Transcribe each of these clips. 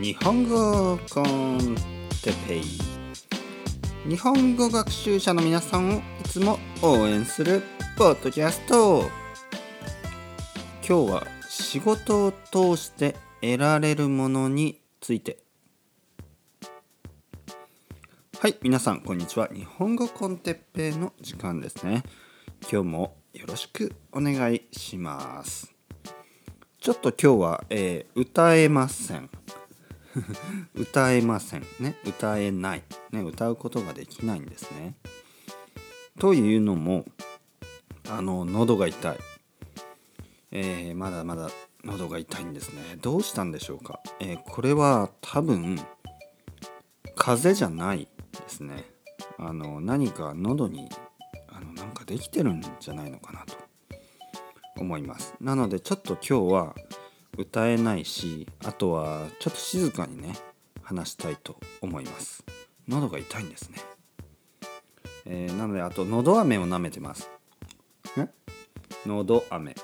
日本語コンテペイ。日本語学習者の皆さんをいつも応援するポッドキャスト。今日は仕事を通して得られるものについて。はい皆さんこんにちは。日本語コンテッペイの時間ですね。今日もよろしくお願いします。ちょっと今日は、えー、歌えません。歌えませんね。歌えない、ね、歌うことができないんですね。というのもあの喉が痛い、えー、まだまだ喉が痛いんですね。どうしたんでしょうか、えー、これは多分風邪じゃないですね。あの何か喉にあの、なんかできてるんじゃないのかなと。思います。なのでちょっと今日は歌えないしあとはちょっと静かにね話したいと思います。喉が痛いんですね、えー、なのであと喉飴を舐めてます。ね喉飴。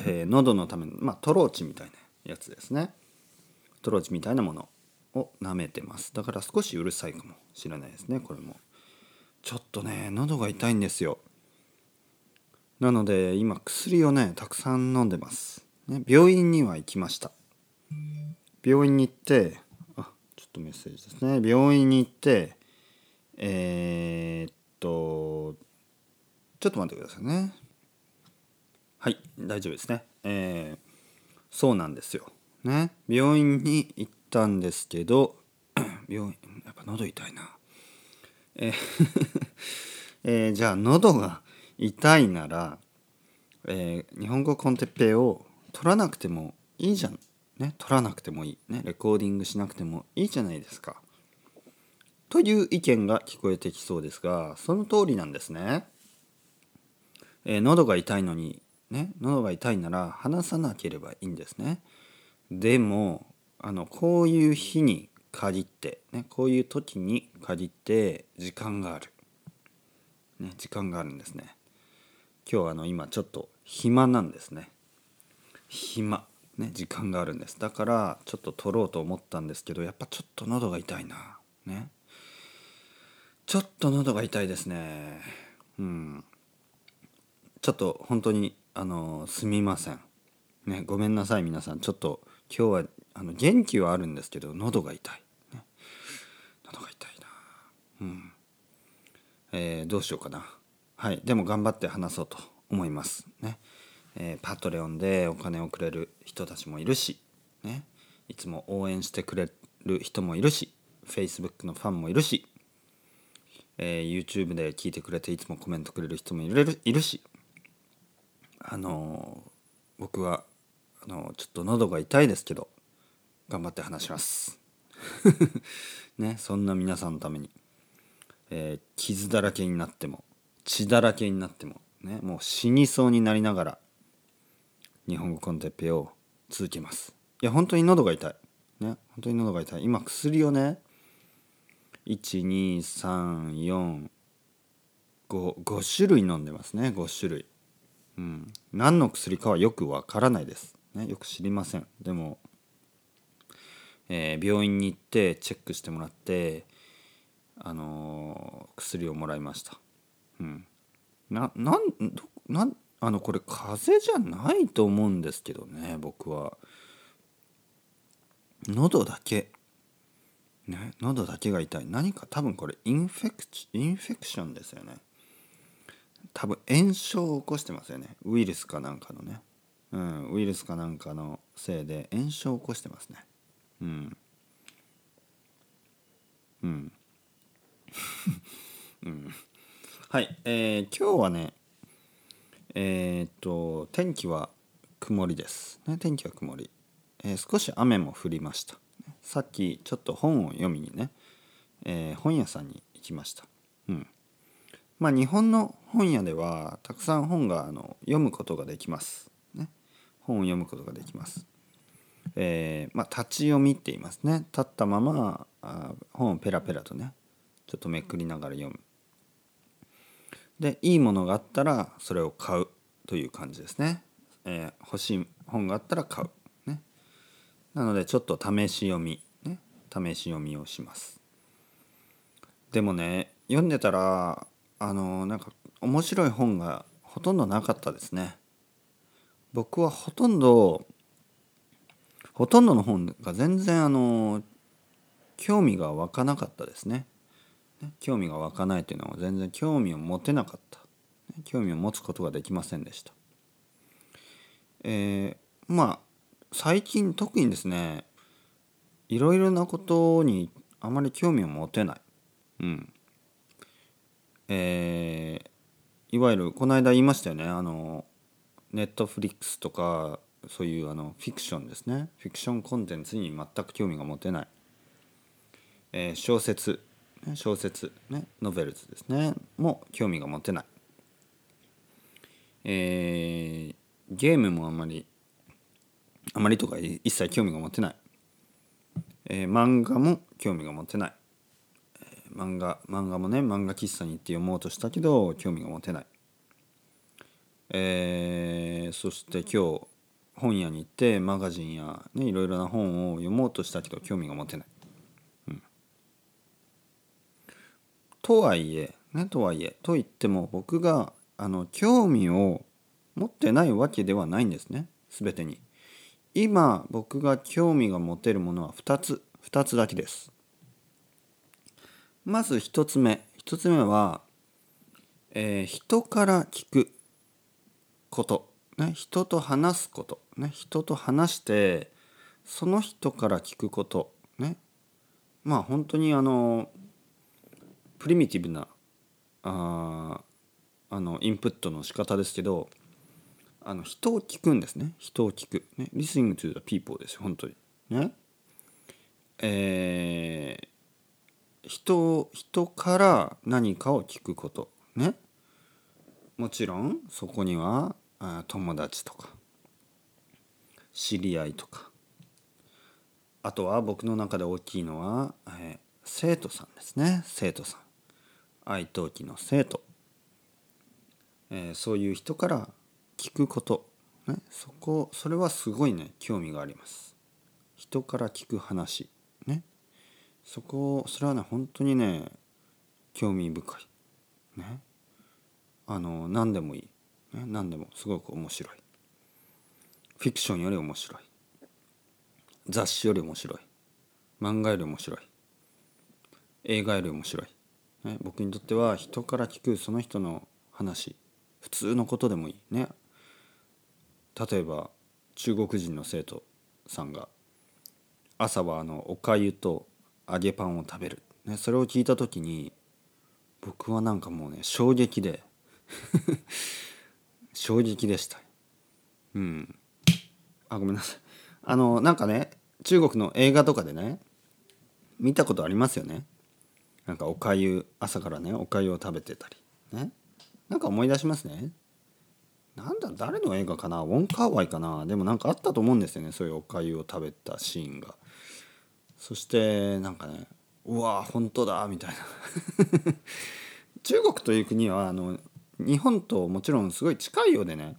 えー、喉のためのまあトローチみたいなやつですね。トローチみたいなものを舐めてます。だから少しうるさいかもしれないですねこれも。ちょっとね喉が痛いんですよなので今薬をねたくさん飲んでます、ね、病院には行きました。病院に行ってあちょっとメッセージですね。病院に行ってえー、っとちょっと待ってくださいね。はい大丈夫ですね。えー、そうなんですよ。ね病院に行ったんですけど 病院やっぱ喉痛いな。えー えー、じゃあ喉が痛いなら、えー、日本語コンテッペを取らなくてもいいじゃん。ね、取らなくてもいい。ね、レコーディングしなくてもいいじゃないですか。という意見が聞こえてきそうですが、その通りなんですね。えー、喉が痛いのに、ね、喉が痛いなら話さなければいいんですね。でも、あの、こういう日に限って、ね、こういう時に限って時間がある、ね、時間があるんですね今日はあの今ちょっと暇なんですね。暇。ね時間があるんです。だからちょっと撮ろうと思ったんですけどやっぱちょっと喉が痛いな。ね。ちょっと喉が痛いですね。うん。ちょっと本当にあのすみません。ねごめんなさい皆さん。ちょっと今日はあの元気はあるんですけど喉が痛い。喉が痛いな。うん。えー、どうしようかな。はい。でも頑張って話そうと思います。ね、えー、パトレオンでお金をくれる人たちもいるし。ね。いつも応援してくれる人もいるし。Facebook のファンもいるし、えー、YouTube で聞いてくれていつもコメントくれる人もいるいるし。あのー、僕はあの、ちょっと喉が痛いですけど頑張って話します。ね。そんな皆さんのために。えー、傷だらけになっても。血だらけになっても、ね、もう死にそうになりながら日本語コンテッペを続けます。いや本当に喉が痛い。ね本当に喉が痛い。今薬をね12345 5種類飲んでますね。5種類。うん。何の薬かはよくわからないです。ねよく知りません。でも、えー、病院に行ってチェックしてもらってあの薬をもらいました。ななんなんあのこれ風邪じゃないと思うんですけどね僕は。喉だけ。ね喉だけが痛い。何か多分これインフェクチインフェクションですよね。多分炎症を起こしてますよね。ウイルスかなんかのね。うんウイルスかなんかのせいで炎症を起こしてますね。うん。うん。うん、はい、えー、今日はねえー、っと天気は曇りです、ね、天気は曇り、えー、少し雨も降りました。さっきちょっと本を読みにね、えー、本屋さんに行きました。うん。まあ日本の本屋ではたくさん本があの読むことができます、ね、本を読むことができます。えー、まあ立ち読みって言いますね。立ったままあ本をペラペラとねちょっとめくりながら読む。でいいものがあったらそれを買うという感じですね、えー、欲しい本があったら買う、ね。なのでちょっと試し読みね。試し読みをします。でもね読んでたらあのなんか面白い本がほとんどなかったですね。僕はほとんどほとんどの本が全然あの興味が湧かなかったですね。興味が湧かないというのは全然興味を持てなかった。興味を持つことができませんでした。えー、まあ最近特にですねいろいろなことにあまり興味を持てない。うん。えー、いわゆるこの間言いましたよね。あのネットフリックスとかそういうあのフィクションですね。フィクションコンテンツに全く興味が持てない、えー、小説。小説ねノベルズですね。も興味が持てない、えー、ゲームもあまりあまりとか一切興味が持てない、えー、漫画も興味が持てない、えー、漫画漫画もね漫画喫茶に行って読もうとしたけど興味が持てない、えー、そして今日本屋に行ってマガジンや、ね、いろいろな本を読もうとしたけど興味が持てない。うん、とはいえ、ね、とはいえと言っても僕があの興味を持ってないわけではないんですね。全てに。今僕が興味が持てるものは2つ2つだけです。まず1つ目。1つ目は、えー、人から聞くこと。ね、人と話すこと、ね、人と話してその人から聞くこと。ね。まあ本当にあのプリミティブなああのインプットの仕方ですけどあの人を聞くんですね。人を聞く、ね、listening to the people ですよ本当に。ね。えー、人人から何かを聞くこと。ね。もちろんそこにはあ友達とか知り合いとかあとは僕の中で大きいのは、えー、生徒さんですね。生徒さん。愛登記の生徒、えー、そういう人から聞くこと、ね、そこそれはすごいね興味があります。人から聞く話。ね。そこそれはね本当にね興味深い。ね。あの何でもいい。ね、何でもすごく面白い。フィクションより面白い。雑誌より面白い。漫画より面白い。映画より面白い、ね、僕にとっては人から聞くその人の話普通のことでもいいね。例えば中国人の生徒さんが朝はあのおかゆと揚げパンを食べる、ね、それを聞いた時に僕はなんかもうね衝撃で 衝撃でした。うん。あごめんなさい。あのなんかね中国の映画とかでね見たことありますよね。なんかおかゆ朝からねおかゆを食べてたりね。なんか思い出しますね。なんだ誰の映画かな？ウォン・カーワイかな？でもなんかあったと思うんですよねそういうおかゆを食べたシーンが。そしてなんかねうわ本当だみたいな。中国という国はあの日本ともちろんすごい近いようでね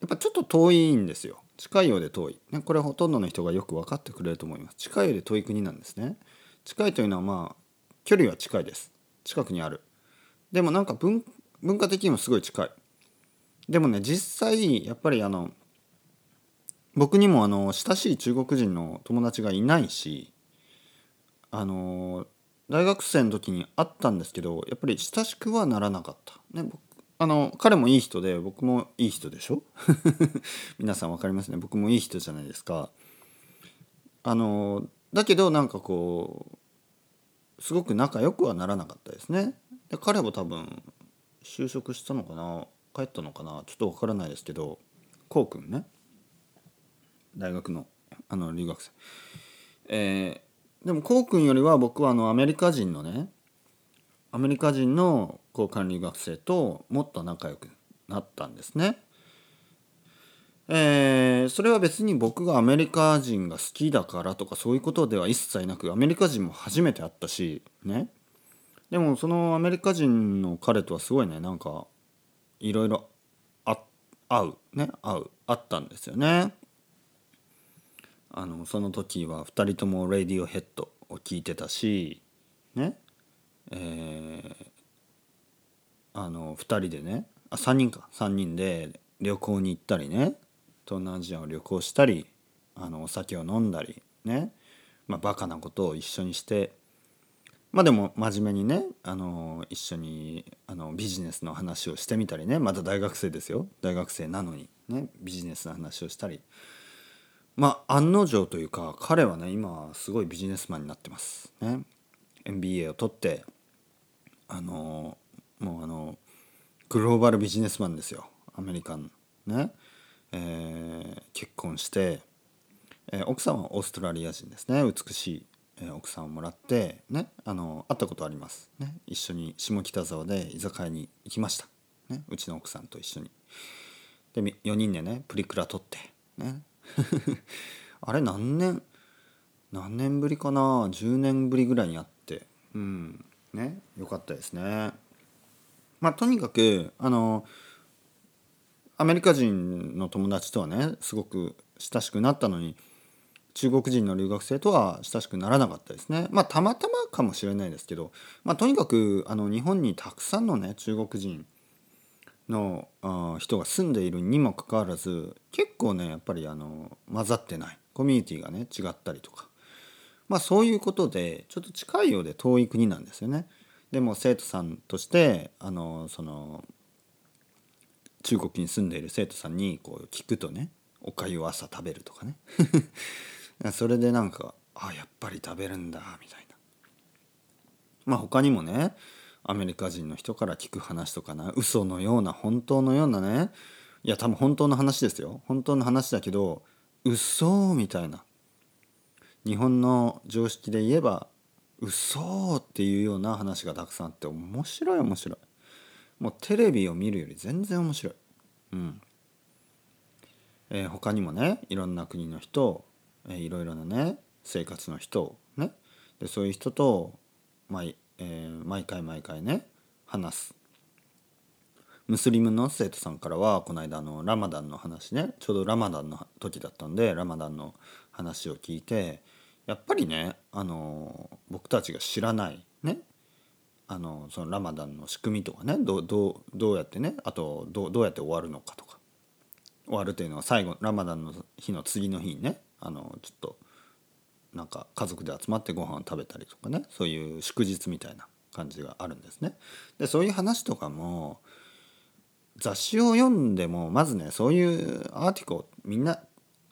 やっぱちょっと遠いんですよ。近いようで遠い、ね、これほとんどの人がよく分かってくれると思います。近いようで遠い国なんですね。近いというのはまあ距離は近いです。近くにある。でもなんか文化的にもすごい近い。でもね実際やっぱりあの僕にもあの親しい中国人の友達がいないしあの大学生の時に会ったんですけどやっぱり親しくはならなかった。ね、僕あの彼もいい人で僕もいい人でしょ？皆さん分かりますね。僕もいい人じゃないですか。あのだけどなんかこうすごく仲良くはならなかったですね。で彼も多分就職したのかな？帰ったのかな？ちょっと分からないですけどこうくんね大学のあの留学生。えーでもこうくんよりは僕はあのアメリカ人のねアメリカ人の交換留学生ともっと仲良くなったんですね。えー、それは別に僕がアメリカ人が好きだからとかそういうことでは一切なくアメリカ人も初めて会ったしね。でもそのアメリカ人の彼とはすごいねなんかいろいろ会うね会う会ったんですよね。あのその時は2人とも「レディオヘッド」を聞いてたしね。えー、あの2人でね。あ3人か。3人で旅行に行ったりね。東南アジアを旅行したりあのお酒を飲んだりね。まあバカなことを一緒にして。まあでも真面目にねあの一緒にあのビジネスの話をしてみたりね。まだ大学生ですよ。大学生なのにね。ビジネスの話をしたり。まあ案の定というか彼はね今すごいビジネスマンになってます。ね。MBA を取ってあのもうあのグローバルビジネスマンですよ。アメリカン。ね、えー、結婚して、えー、奥さんはオーストラリア人ですね。美しい、えー、奥さんをもらってねあの会ったことあります。ね一緒に下北沢で居酒屋に行きました、ね、うちの奥さんと一緒に。で4人でねプリクラ撮ってね。あれ何年何年ぶりかな？10年ぶりぐらいに会って。うんねよかったですね。まあとにかくあのアメリカ人の友達とはねすごく親しくなったのに中国人の留学生とは親しくならなかったですね。まあたまたまかもしれないですけど、まあ、とにかくあの日本にたくさんのね中国人のあ人が住んでいるにもかかわらず結構ねやっぱりあの混ざってない。コミュニティがね違ったりとか。まあそういうことでちょっと近いようで遠い国なんですよね。でも生徒さんとしてあのその中国に住んでいる生徒さんにこう聞くとねおかゆを朝食べるとかね。それでなんかあやっぱり食べるんだみたいな。まあ他にもねアメリカ人の人から聞く話とかな嘘のような本当のようなねいや多分本当の話ですよ。本当の話だけど嘘みたいな。日本の常識で言えば嘘っていうような話がたくさんあって面白い面白い。もうテレビを見るより全然面白い。うん。えー、他にもねいろんな国の人、えー、いろいろなね生活の人ね。でそういう人と毎,、えー、毎回毎回ね話す。ムスリムの生徒さんからはこの間のラマダンの話ねちょうどラマダンの時だったんでラマダンの話を聞いてやっぱりねあの僕たちが知らないね。あのそのラマダンの仕組みとかねどどどうやってねあとどどうやって終わるのかとか終わるというのは最後ラマダンの日の次の日にねあのちょっとなんか家族で集まってご飯を食べたりとかねそういう祝日みたいな感じがあるんですね。でそういう話とかも雑誌を読んでもまずねそういうアーティコみんな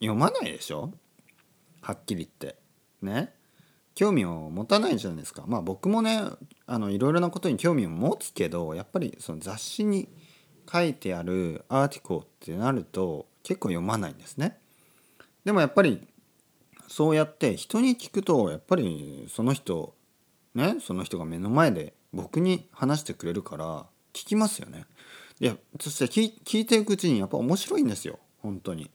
読まないでしょ？はっきり言って。ね？興味を持たないじゃないですかまあ僕もねあのいろいろなことに興味を持つけどやっぱりその雑誌に書いてあるアーティコってなると結構読まないんですね。でもやっぱりそうやって人に聞くとやっぱりその人ねその人が目の前で僕に話してくれるから聞きますよね。いやそして聞聞いていくうちにやっぱ面白いんですよ本当に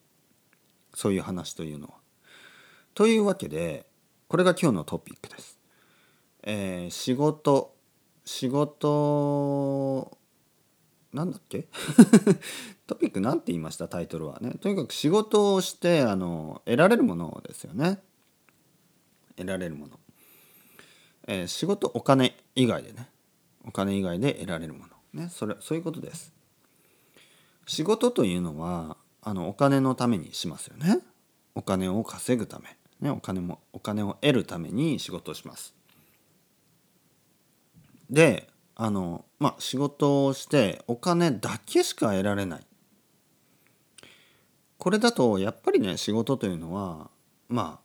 そういう話というのは。というわけでこれが今日のトピックです。えー、仕事仕事なんだっけ？トピック何て言いました？タイトルはね。とにかく仕事をしてあの得られるものですよね。得られるもの、えー、仕事お金以外でね。お金以外で得られるもの。ねそれそういうことです。仕事というのはあのお金のためにしますよね。お金を稼ぐため。ね、お金もお金を得るために仕事をします。であのまあ仕事をしてお金だけしか得られない。これだとやっぱりね仕事というのはま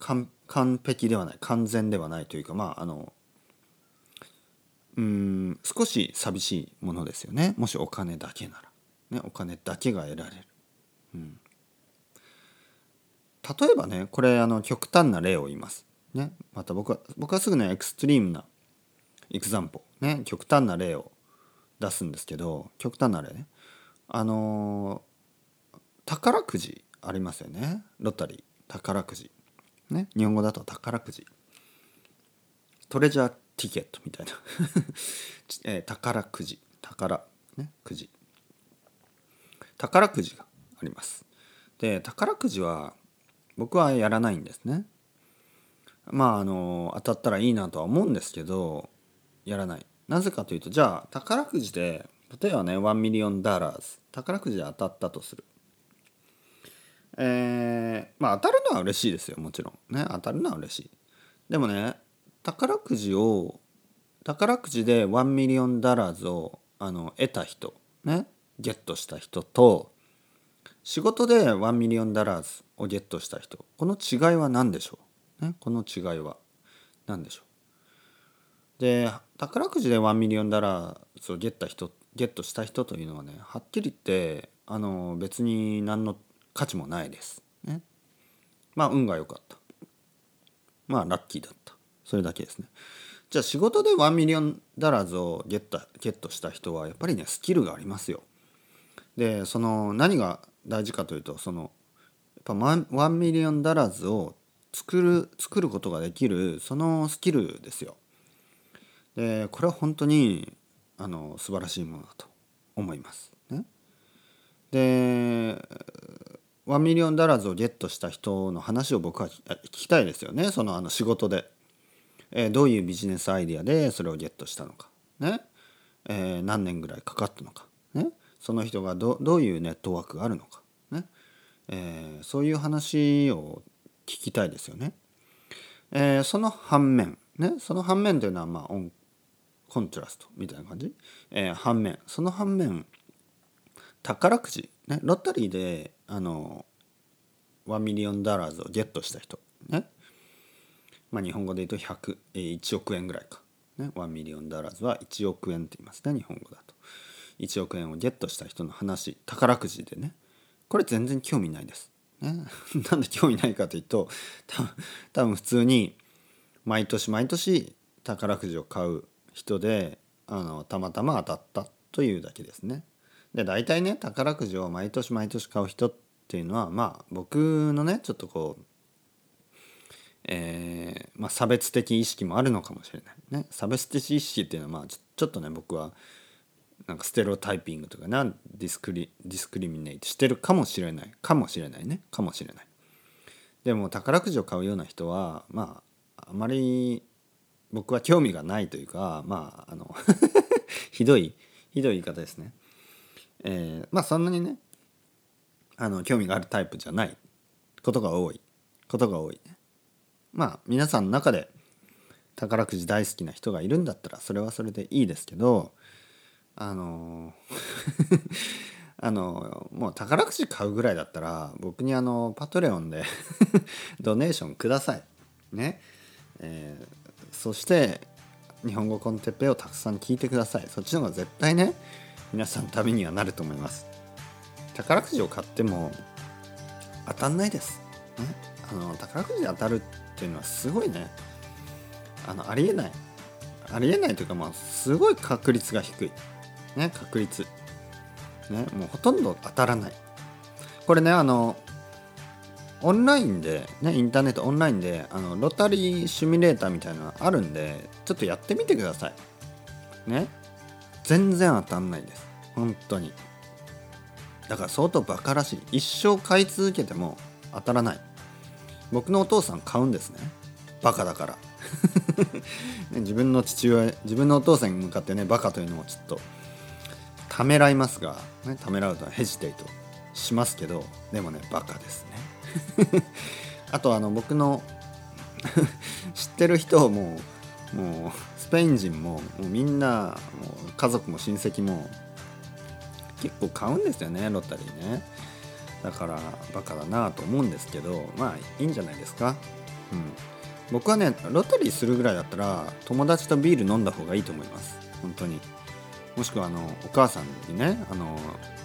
あ完璧ではない完全ではないというかまああのうん少し寂しいものですよね。もしお金だけなら、ね、お金だけが得られる、うん、例えばねこれあの極端な例を言います。ね、また僕は僕はすぐねエクストリームなエクザンポね極端な例を出すんですけど極端な例ね。あの、宝くじありますよね。ロッタリー。宝くじ。ね。日本語だと宝くじ。トレジャーティケットみたいな。えー、宝くじ。宝ねくじ。宝くじがあります。で宝くじは僕はやらないんですね。まああの当たったらいいなとは思うんですけどやらない。なぜかというとじゃあ宝くじで例えばね1 million dollars 宝くじで当たったとする。えー、まあ当たるのは嬉しいですよもちろん。ね当たるのは嬉しい。でもね宝くじを宝くじで1 million dollars をあの得た人ねゲットした人と仕事で1 million dollars をゲットした人この違いは何でしょう、ね、この違いは何でしょう？で宝くじで1 million dollars をゲット人ゲットした人というのはねはっきり言ってあの別に何の価値もないです。ね、まあ運が良かった。まあラッキーだった。それだけですね。じゃあ仕事で1 million dollars をゲットゲットした人はやっぱりねスキルがありますよ。でその何が大事かというとそのやっぱ1 million dollars を作る作ることができるそのスキルですよ。でこれは本当にあの素晴らしいものだと思います。ね、で1 million dollars をゲットした人の話を僕は聞きたいですよね。そのあの仕事で、えー、どういうビジネスアイディアでそれをゲットしたのか。ね、えー、何年ぐらいかかったのか。その人がどういうネットワークがあるのか。ね、えー、そういう話を聞きたいですよね。えー、その反面ね。その反面というのはまあ on contrast みたいな感じ、えー、反面。その反面宝くじ、ね、 lottery であの1 million dollars をゲットした人。ね。まあ日本語で言うと100、えー、1億円ぐらいか、ね、1 million dollars は1億円って言いますね日本語だと。1億円をゲットした人の話宝くじでね。これ全然興味ないです、ね、なんで興味ないかというと多分普通に毎年毎年宝くじを買う人であのたまたま当たったというだけですね。で大体ね宝くじを毎年毎年買う人っていうのはまあ僕のねちょっとこう、えーまあ、差別的意識もあるのかもしれない。ね。差別的意識っていうのはまあちょっとね僕はなんかステレオタイピングとかなディスクリディスクリミネイトしてるかもしれない。かもしれないね。かもしれない。でも宝くじを買うような人はまああまり僕は興味がないというかまああの ひどいひどい言い方ですね。えー、まあそんなにねあの興味があるタイプじゃない。ことが多い。ことが多いね。まあ皆さんの中で宝くじ大好きな人がいるんだったらそれはそれでいいですけどあの あのもう宝くじ買うぐらいだったら僕にあのパトレオンで ドネーションください。ね。えーそして日本語コンテッペをたくさん聞いてください。そっちの方が絶対ね皆さんのためにはなると思います。宝くじを買っても当たんないです、ね、あの宝くじ当たるっていうのはすごいねあのありえない。ありえないというかまあすごい確率が低い。ね確率。ねもうほとんど当たらない。これねあのオンラインで、ね、インターネットオンラインであのロタリーシミュレーターみたいなのあるんでちょっとやってみてください。ね。全然当たんないです。本当に。だから相当バカらしい。一生買い続けても当たらない。僕のお父さん買うんですね。バカだから。ね、自分の父親自分のお父さんに向かってねバカというのもちょっとためらいますが、ね、ためらうとヘジテイトしますけどでもねバカですね。あとあの僕の 知ってる人ももうスペイン人ももうみんなもう家族も親戚も結構買うんですよねロッタリーね。だからバカだなと思うんですけどまあいいんじゃないですか。うん。僕はねロッタリーするぐらいだったら友達とビール飲んだ方がいいと思います。本当に。もしくはあのお母さんにねあの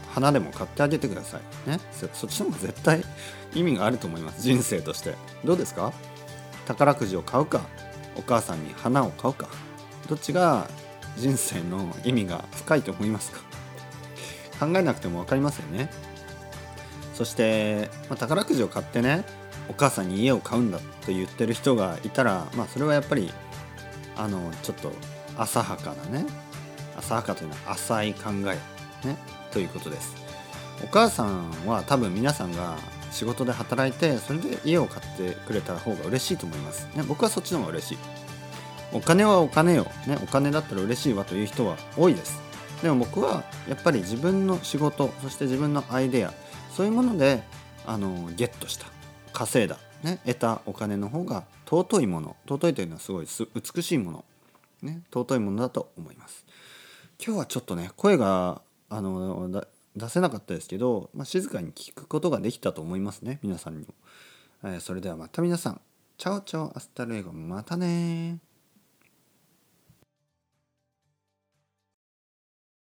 花でも買ってあげてくださいね。そっちの方が絶対意味があると思います。人生として。どうですか？宝くじを買うかお母さんに花を買うか。どっちが人生の意味が深いと思いますか？考えなくても分かりますよね。そして、まあ、宝くじを買ってねお母さんに家を買うんだと言ってる人がいたらまあそれはやっぱりあのちょっと浅はかなね浅はかというのは浅い考えねということです。お母さんは多分皆さんが仕事で働いてそれで家を買ってくれた方が嬉しいと思います、ね、僕はそっちの方が嬉しい。お金はお金よ、ね、お金だったら嬉しいわという人は多いです。でも僕はやっぱり自分の仕事そして自分のアイデアそういうものであのゲットした。稼いだ、ね、得たお金の方が尊いもの。尊いというのはすごい美しいもの、ね、尊いものだと思います今日はちょっとね声があの出せなかったですけど、まあ、静かに聞くことができたと思いますね皆さんにも、えー、それではまた皆さん。チャオチャオアスタルエゴまたね